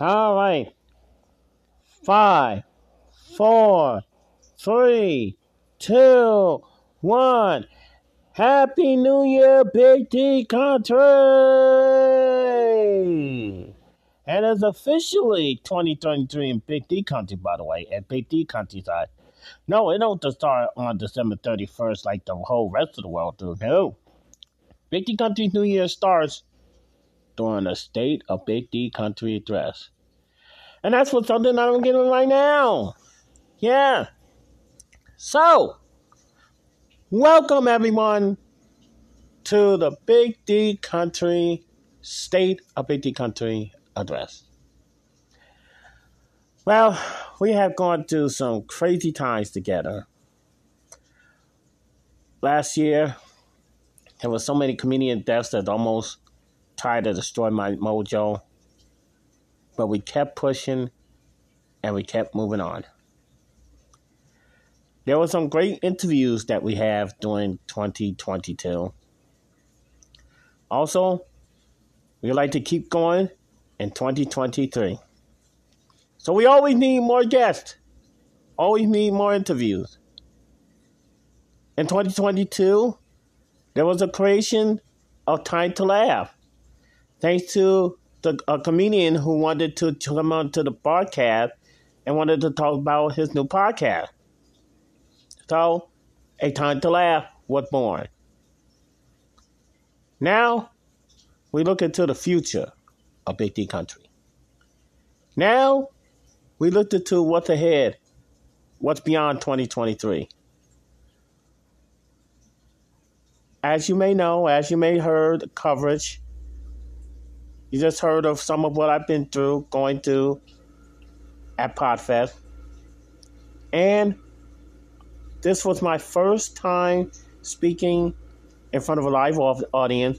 All right. Five, four, three, two, one. Happy New Year, Big D Country! And it's officially 2023 in Big D Country, by the way, at Big D Countryside. No, it don't just start on December 31st like the whole rest of the world do. No. Big D Country's New Year starts during the State of Big D Country address. And that's what something I'm getting right now. Yeah. So, welcome everyone to the Big D Country State of Big D Country address. Well, we have gone through some crazy times together. Last year, there were so many comedian deaths that almost tried to destroy my mojo. But we kept pushing and we kept moving on. There were some great interviews that we have during 2022. Also, we like to keep going in 2023. So we always need more guests, always need more interviews. In 2022, there was a creation of Time to Laugh, thanks to the, a comedian who wanted to, come on to the podcast and wanted to talk about his new podcast. So, A Time to Laugh was born. Now, we look into the future of Big D Country. Now, we looked into what's ahead, what's beyond 2023. As you may know, as you may heard coverage, you just heard of some of what I've been through, going through at Podfest. And this was my first time speaking in front of a live audience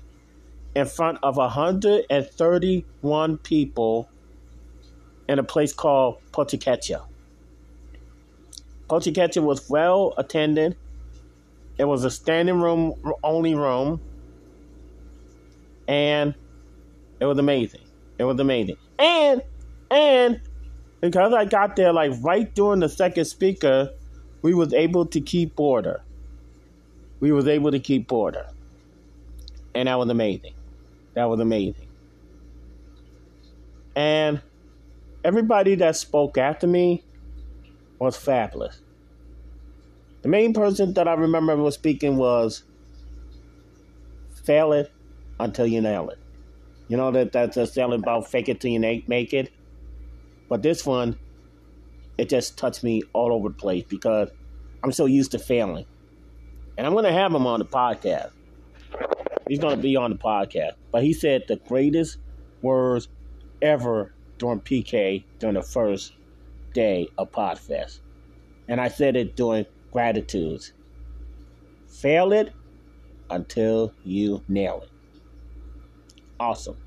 in front of 131 people in a place called Pocahontas. Pocahontas was well attended. It was a standing room only room. And it was amazing. It was amazing. And and because I got there like right during the second speaker, we was able to keep order. We was able to keep order. And that was amazing. That was amazing. And everybody that spoke after me was fabulous. The main person that I remember was speaking was fail it until you nail it. You know that that's a selling about fake it till you make it. But this one, it just touched me all over the place because I'm so used to failing. And I'm going to have him on the podcast. He's going to be on the podcast. But he said the greatest words ever during PK during the first day of Podfest. And I said it during gratitudes. Fail it until you nail it. Awesome.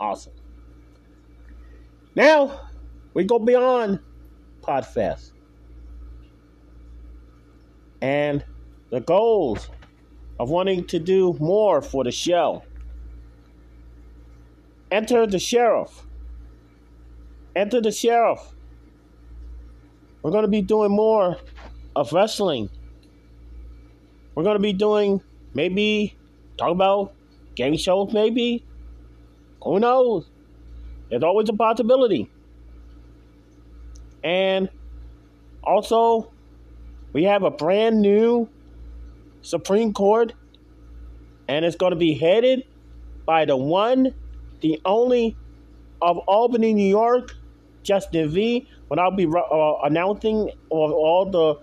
Awesome. Now, we go beyond Podfest. And the goals of wanting to do more for the show. Enter the sheriff. Enter the sheriff. We're going to be doing more of wrestling. We're going to be doing maybe talk about game shows, maybe who knows? There's always a possibility. And also, we have a brand new Supreme Court, and it's going to be headed by the one, the only of Albany, New York, Justin V. When I'll be uh, announcing all, all the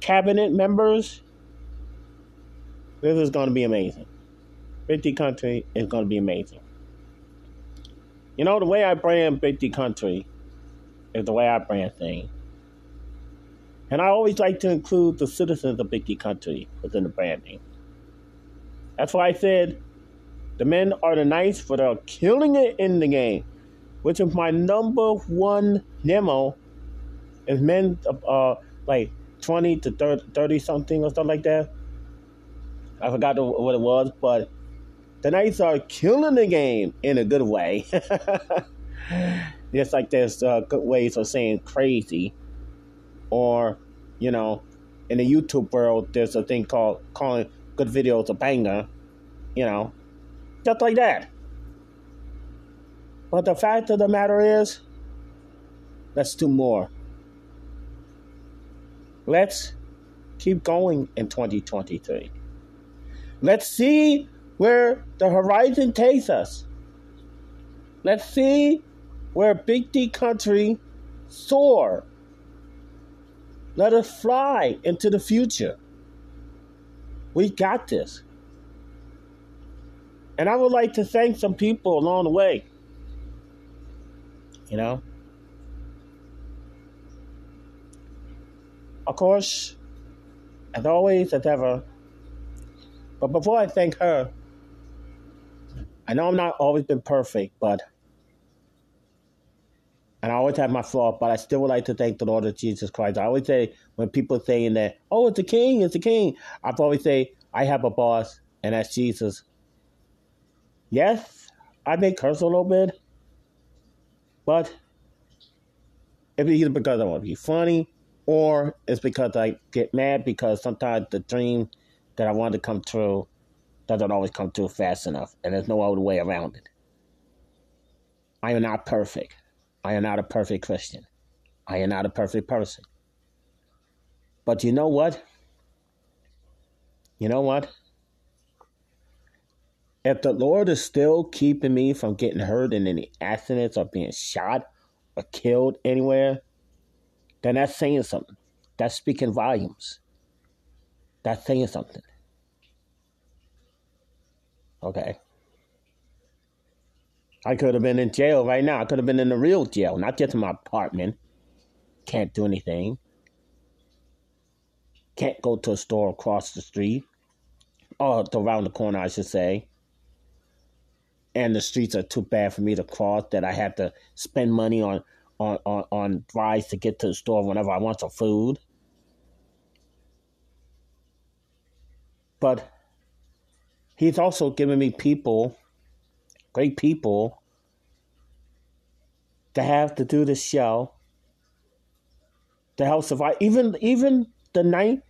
cabinet members, this is going to be amazing. 50 country is going to be amazing. You know, the way I brand Big D Country is the way I brand things. And I always like to include the citizens of Big D Country within the branding. That's why I said the men are the knights, but they're killing it in the game. Which is my number one demo is men uh, like 20 to 30, 30 something or something like that. I forgot what it was, but the Knights are killing the game in a good way. It's like there's uh, good ways of saying crazy, or you know, in the YouTube world, there's a thing called calling good videos a banger, you know, just like that. But the fact of the matter is, let's do more. Let's keep going in 2023. Let's see where the horizon takes us. Let's see where Big D country soar. Let us fly into the future. We got this. And I would like to thank some people along the way. You know? Of course, as always, as ever. But before I thank her, I know I'm not always been perfect, but and I always have my flaw, but I still would like to thank the Lord of Jesus Christ. I always say when people saying that, oh, it's the King, it's the King. I've always say I have a boss, and that's Jesus. Yes, I may curse a little bit, but it's either because I want to be funny or it's because I get mad because sometimes the dream that I want to come true doesn't always come true fast enough, and there's no other way around it. I am not perfect. I am not a perfect Christian. I am not a perfect person. But you know what? You know what? If the Lord is still keeping me from getting hurt in any accidents or being shot or killed anywhere, then that's saying something. That's speaking volumes. That's saying something. Okay. I could have been in jail right now. I could have been in the real jail, not just in my apartment. Can't do anything. Can't go to a store across the street. Or around the corner, I should say. And the streets are too bad for me to cross that I have to spend money on on, on, on rides to get to the store whenever I want some food. But he's also given me people great people to have to do this show to help survive. Even even the night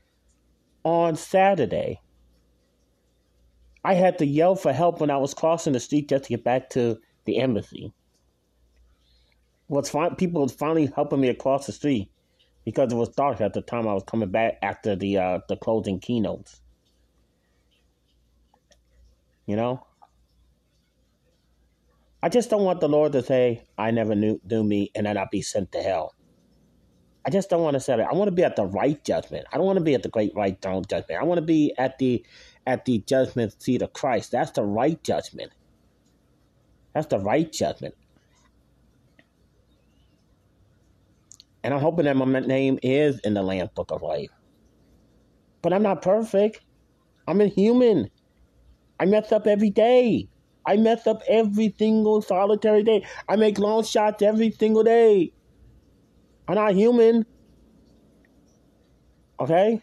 on Saturday, I had to yell for help when I was crossing the street just to get back to the embassy. What's fine, people was finally helping me across the street because it was dark at the time I was coming back after the uh, the closing keynotes. You know, I just don't want the Lord to say, I never knew, knew me and then I'll be sent to hell. I just don't want to say that. I want to be at the right judgment. I don't want to be at the great right throne judgment. I want to be at the at the judgment seat of Christ. That's the right judgment. That's the right judgment. And I'm hoping that my name is in the Lamb Book of Life. But I'm not perfect. I'm a human. I mess up every day. I mess up every single solitary day. I make long shots every single day. I'm not human. Okay?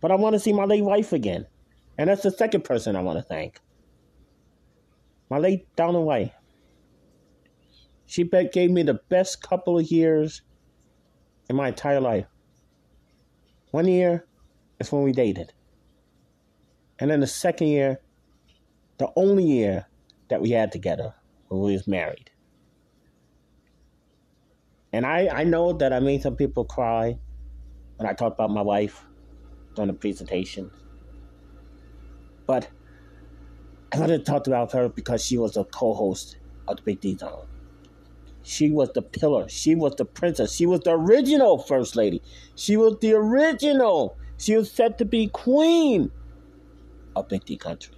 But I want to see my late wife again. And that's the second person I want to thank. My late Donna White. She gave me the best couple of years in my entire life. One year is when we dated. And then the second year the only year that we had together when we was married. And I, I know that I made some people cry when I talked about my wife during the presentation. But I wanted to talk about her because she was a co-host of the Big D Zone. She was the pillar. She was the princess. She was the original first lady. She was the original. She was set to be queen of Big D Country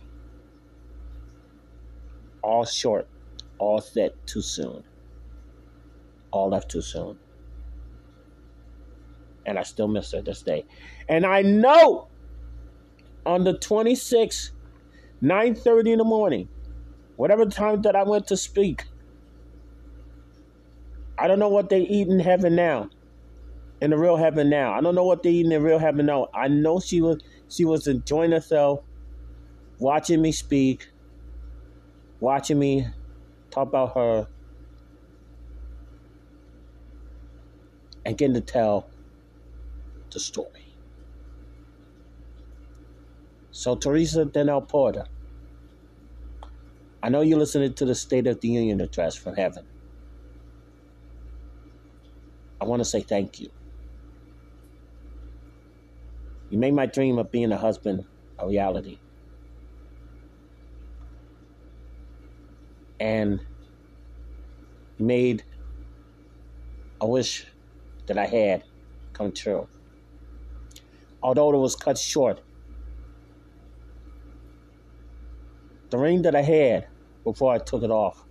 all short, all set too soon, all left too soon. And I still miss her this day. And I know on the 26th, 9.30 in the morning, whatever time that I went to speak, I don't know what they eat in heaven now. In the real heaven now. I don't know what they eat in the real heaven now. I know she was she was enjoying herself, watching me speak, watching me talk about her, and getting to tell the story. So, Teresa Denell Porter, I know you're listening to the State of the Union address from heaven. I want to say thank you. You made my dream of being a husband a reality. And made a wish that I had come true. Although it was cut short, the ring that I had before I took it off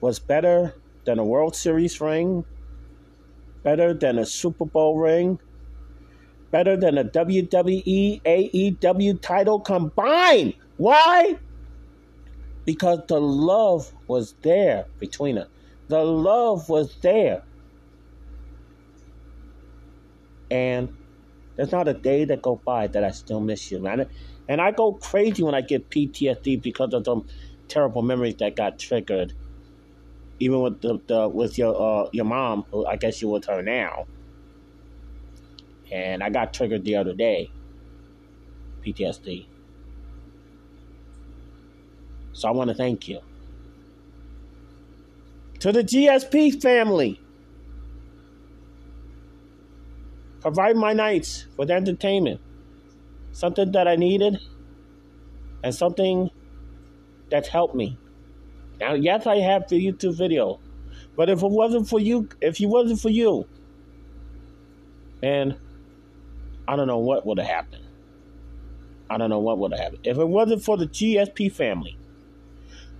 was better than a World Series ring, better than a Super Bowl ring, better than a WWE AEW title combined. Why? Because the love was there between us. The love was there. And there's not a day that go by that I still miss you, man. And I go crazy when I get PTSD because of some terrible memories that got triggered. Even with the, the with your uh, your mom, who I guess you're with her now and I got triggered the other day. PTSD. So I want to thank you. To the GSP family, provide my nights with entertainment. Something that I needed and something that's helped me. Now, yes, I have the YouTube video, but if it wasn't for you, if it wasn't for you, and I don't know what would have happened. I don't know what would have happened. If it wasn't for the GSP family,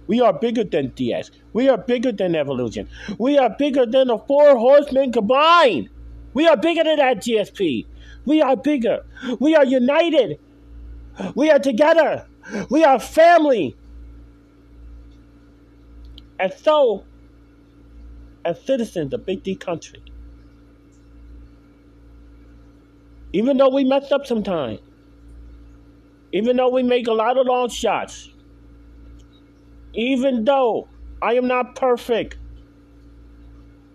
we are bigger than DX. We are bigger than Evolution. We are bigger than the four horsemen combined. We are bigger than that GSP. We are bigger. We are united. We are together. We are family. And so, as citizens of Big D country, Even though we mess up sometimes. Even though we make a lot of long shots. Even though I am not perfect.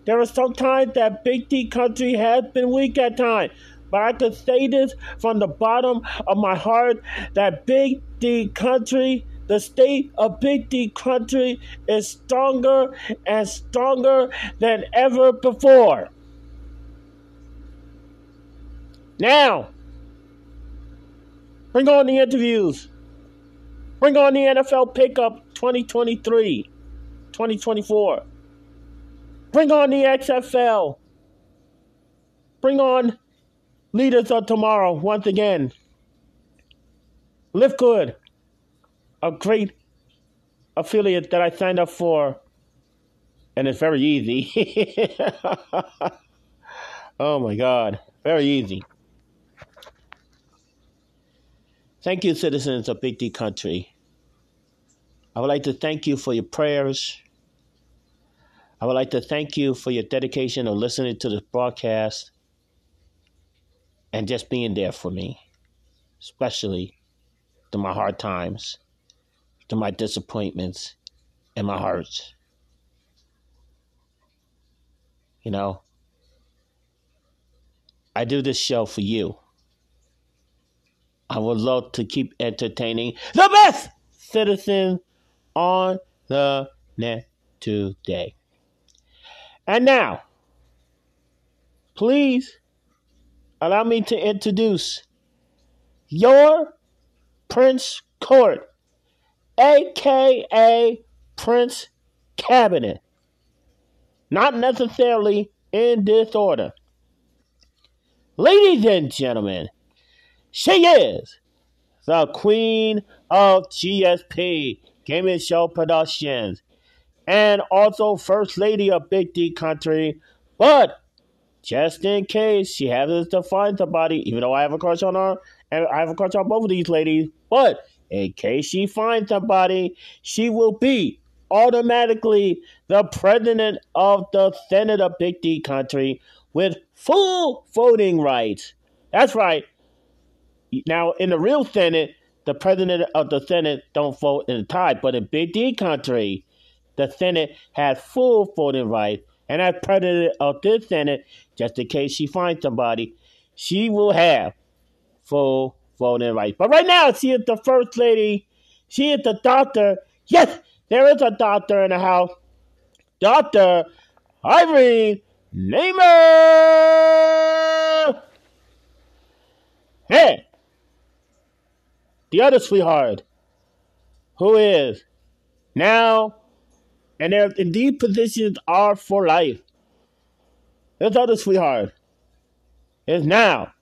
There are some times that Big D country has been weak at times. But I can say this from the bottom of my heart that Big D country, the state of Big D country, is stronger and stronger than ever before. Now, bring on the interviews. Bring on the NFL pickup 2023, 2024. Bring on the XFL. Bring on leaders of tomorrow once again. Live Good, a great affiliate that I signed up for, and it's very easy. oh my God, very easy. Thank you, citizens of Big D Country. I would like to thank you for your prayers. I would like to thank you for your dedication of listening to this broadcast and just being there for me, especially through my hard times, through my disappointments, and my hurts. You know, I do this show for you. I would love to keep entertaining the best citizen on the net today. And now, please allow me to introduce your Prince Court, aka Prince Cabinet. Not necessarily in this order. Ladies and gentlemen, she is the queen of GSP, Gaming Show Productions, and also First Lady of Big D Country. But just in case she happens to find somebody, even though I have a crush on her, and I have a crush on both of these ladies, but in case she finds somebody, she will be automatically the president of the Senate of Big D Country with full voting rights. That's right. Now, in the real Senate, the president of the Senate don't vote in the tie, but in Big D country, the Senate has full voting rights, and as president of this Senate, just in case she finds somebody, she will have full voting rights. But right now, she is the first lady. She is the doctor. Yes, there is a doctor in the house. Dr. Irene Neymar. Hey, the other sweetheart, who is now, and their indeed positions are for life. This other sweetheart is now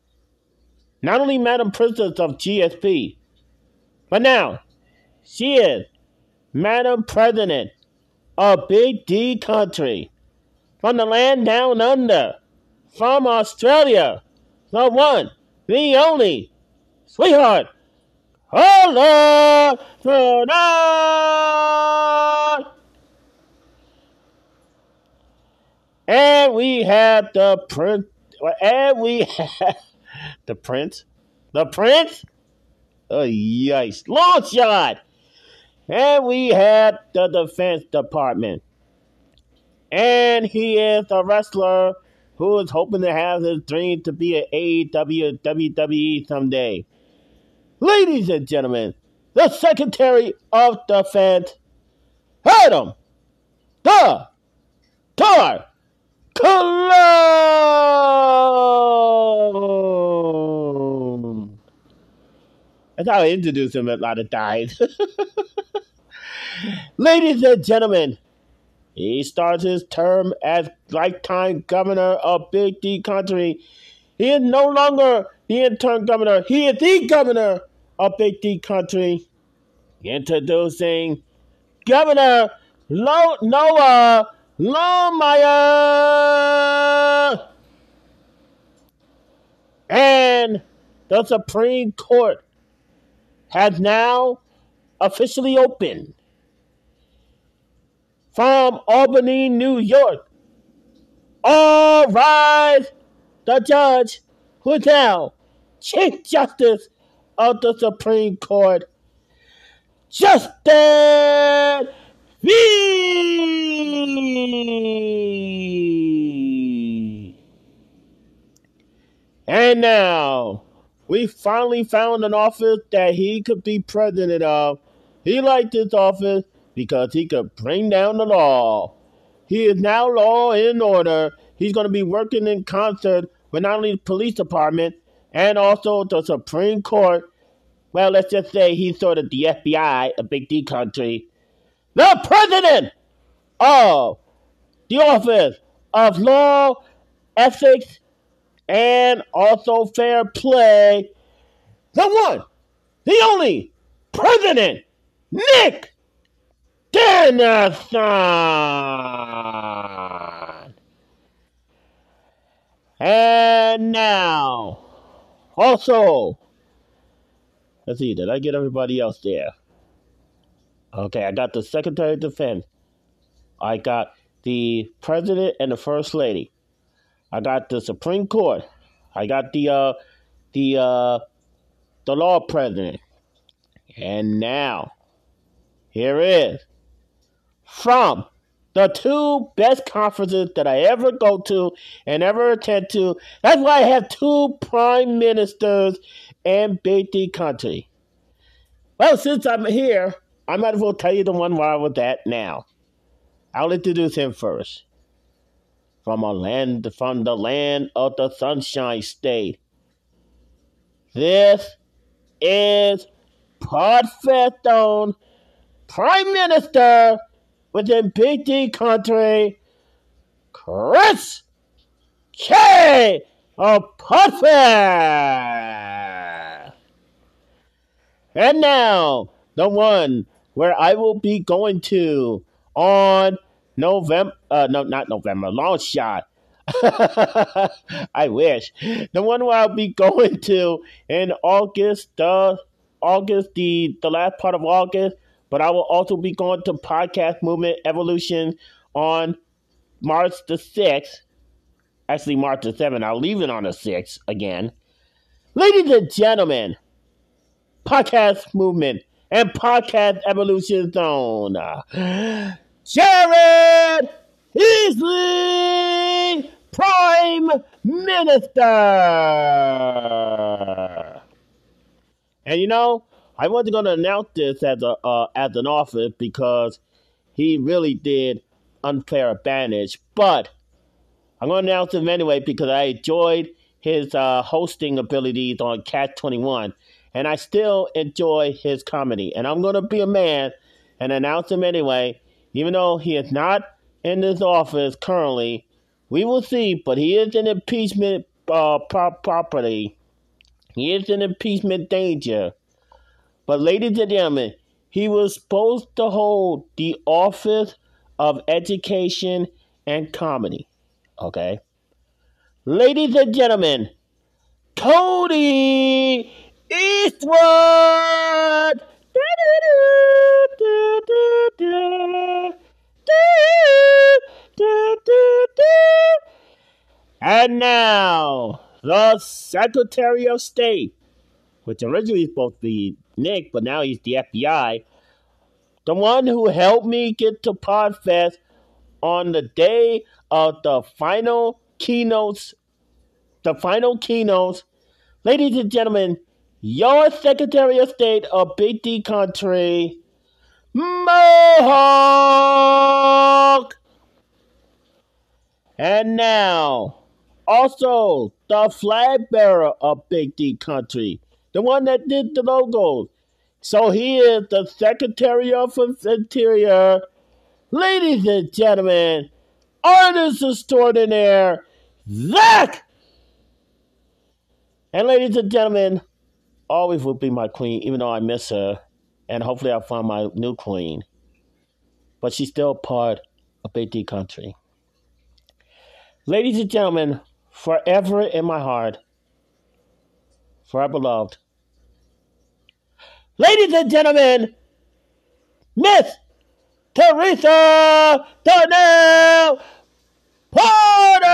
not only Madam President of GSP, but now she is Madam President of Big D Country from the land down under, from Australia, the one, the only, sweetheart, Hola tonight. And we have the prince, and we have the prince, the prince. Oh, yikes! Long shot. And we had the Defense Department. And he is a wrestler who is hoping to have his dream to be an AEW WWE someday. Ladies and gentlemen, the Secretary of Defense, Adam, the Tar Cologne. That's how I introduce him a lot of times. Ladies and gentlemen, he starts his term as lifetime governor of Big D Country. He is no longer the interim governor. He is the governor Big D Country. Introducing Governor Lo- Noah Longmire. And the Supreme Court has now officially opened from Albany, New York. All rise, the judge who is now Chief Justice of the Supreme Court, Justin V. And now, we finally found an office that he could be president of. He liked this office because he could bring down the law. He is now law and order. He's going to be working in concert with not only the police department and also the Supreme Court. Well, let's just say he's sort of the FBI, a big D country. The president of the Office of Law, Ethics, and also Fair Play. The one, the only President Nick Dennison. And now, also, let's see, did I get everybody else there? Okay, I got the Secretary of Defense. I got the President and the First Lady. I got the Supreme Court. I got the uh the uh the law president. And now here is from the two best conferences that I ever go to and ever attend to. That's why I have two prime ministers in Big D country. Well, since I'm here, I might as well tell you the one where I was at now. I'll introduce him first. From a land from the land of the Sunshine State. This is Podfest Prime Minister within D country, Chris K. of Podfest. And now, the one where I will be going to on November, uh, no, not November, long shot. I wish. The one where I'll be going to in August, uh, August, the, the last part of August, but I will also be going to Podcast Movement Evolution on March the 6th. Actually, March the 7th. I'll leave it on the six again. Ladies and gentlemen, Podcast Movement and Podcast Evolution Zone. Jared Easley, Prime Minister. And you know, I wasn't going to announce this as a uh, as an office because he really did unfair advantage, but I'm going to announce him anyway because I enjoyed his uh, hosting abilities on Catch 21, and I still enjoy his comedy. And I'm going to be a man and announce him anyway, even though he is not in this office currently. We will see, but he is in impeachment uh, property. He is in impeachment danger. But, ladies and gentlemen, he was supposed to hold the office of education and comedy. Okay? Ladies and gentlemen, Cody Eastwood! And now, the Secretary of State, which originally was supposed to be Nick, but now he's the FBI, the one who helped me get to Podfest on the day of the final keynotes, the final keynotes. Ladies and gentlemen, your Secretary of State of Big D Country, Mohawk! And now, also the flag bearer of Big D Country, the one that did the logos. So he is the Secretary of Interior. Ladies and gentlemen, artist extraordinaire, Zach! And ladies and gentlemen, always will be my queen, even though I miss her. And hopefully I'll find my new queen. But she's still part of Big Country. Ladies and gentlemen, forever in my heart, forever loved. Ladies and gentlemen, Miss Teresa Darnell Porter!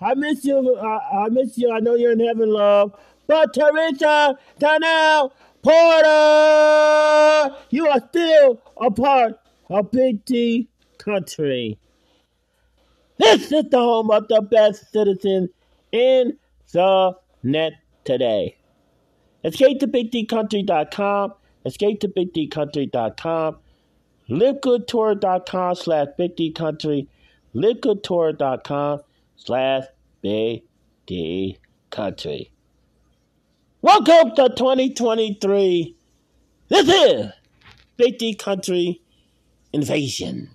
I miss you. I, I miss you. I know you're in heaven, love. But Teresa Darnell Porter, you are still a part of Big D country. This is the home of the best citizen in the net today. Escape to BigDCountry.com. Escape to BigDCountry.com. LiveGoodTour.com slash BigDCountry. LiveGoodTour.com slash BigDCountry. Welcome to 2023. This is Big D Country Invasion.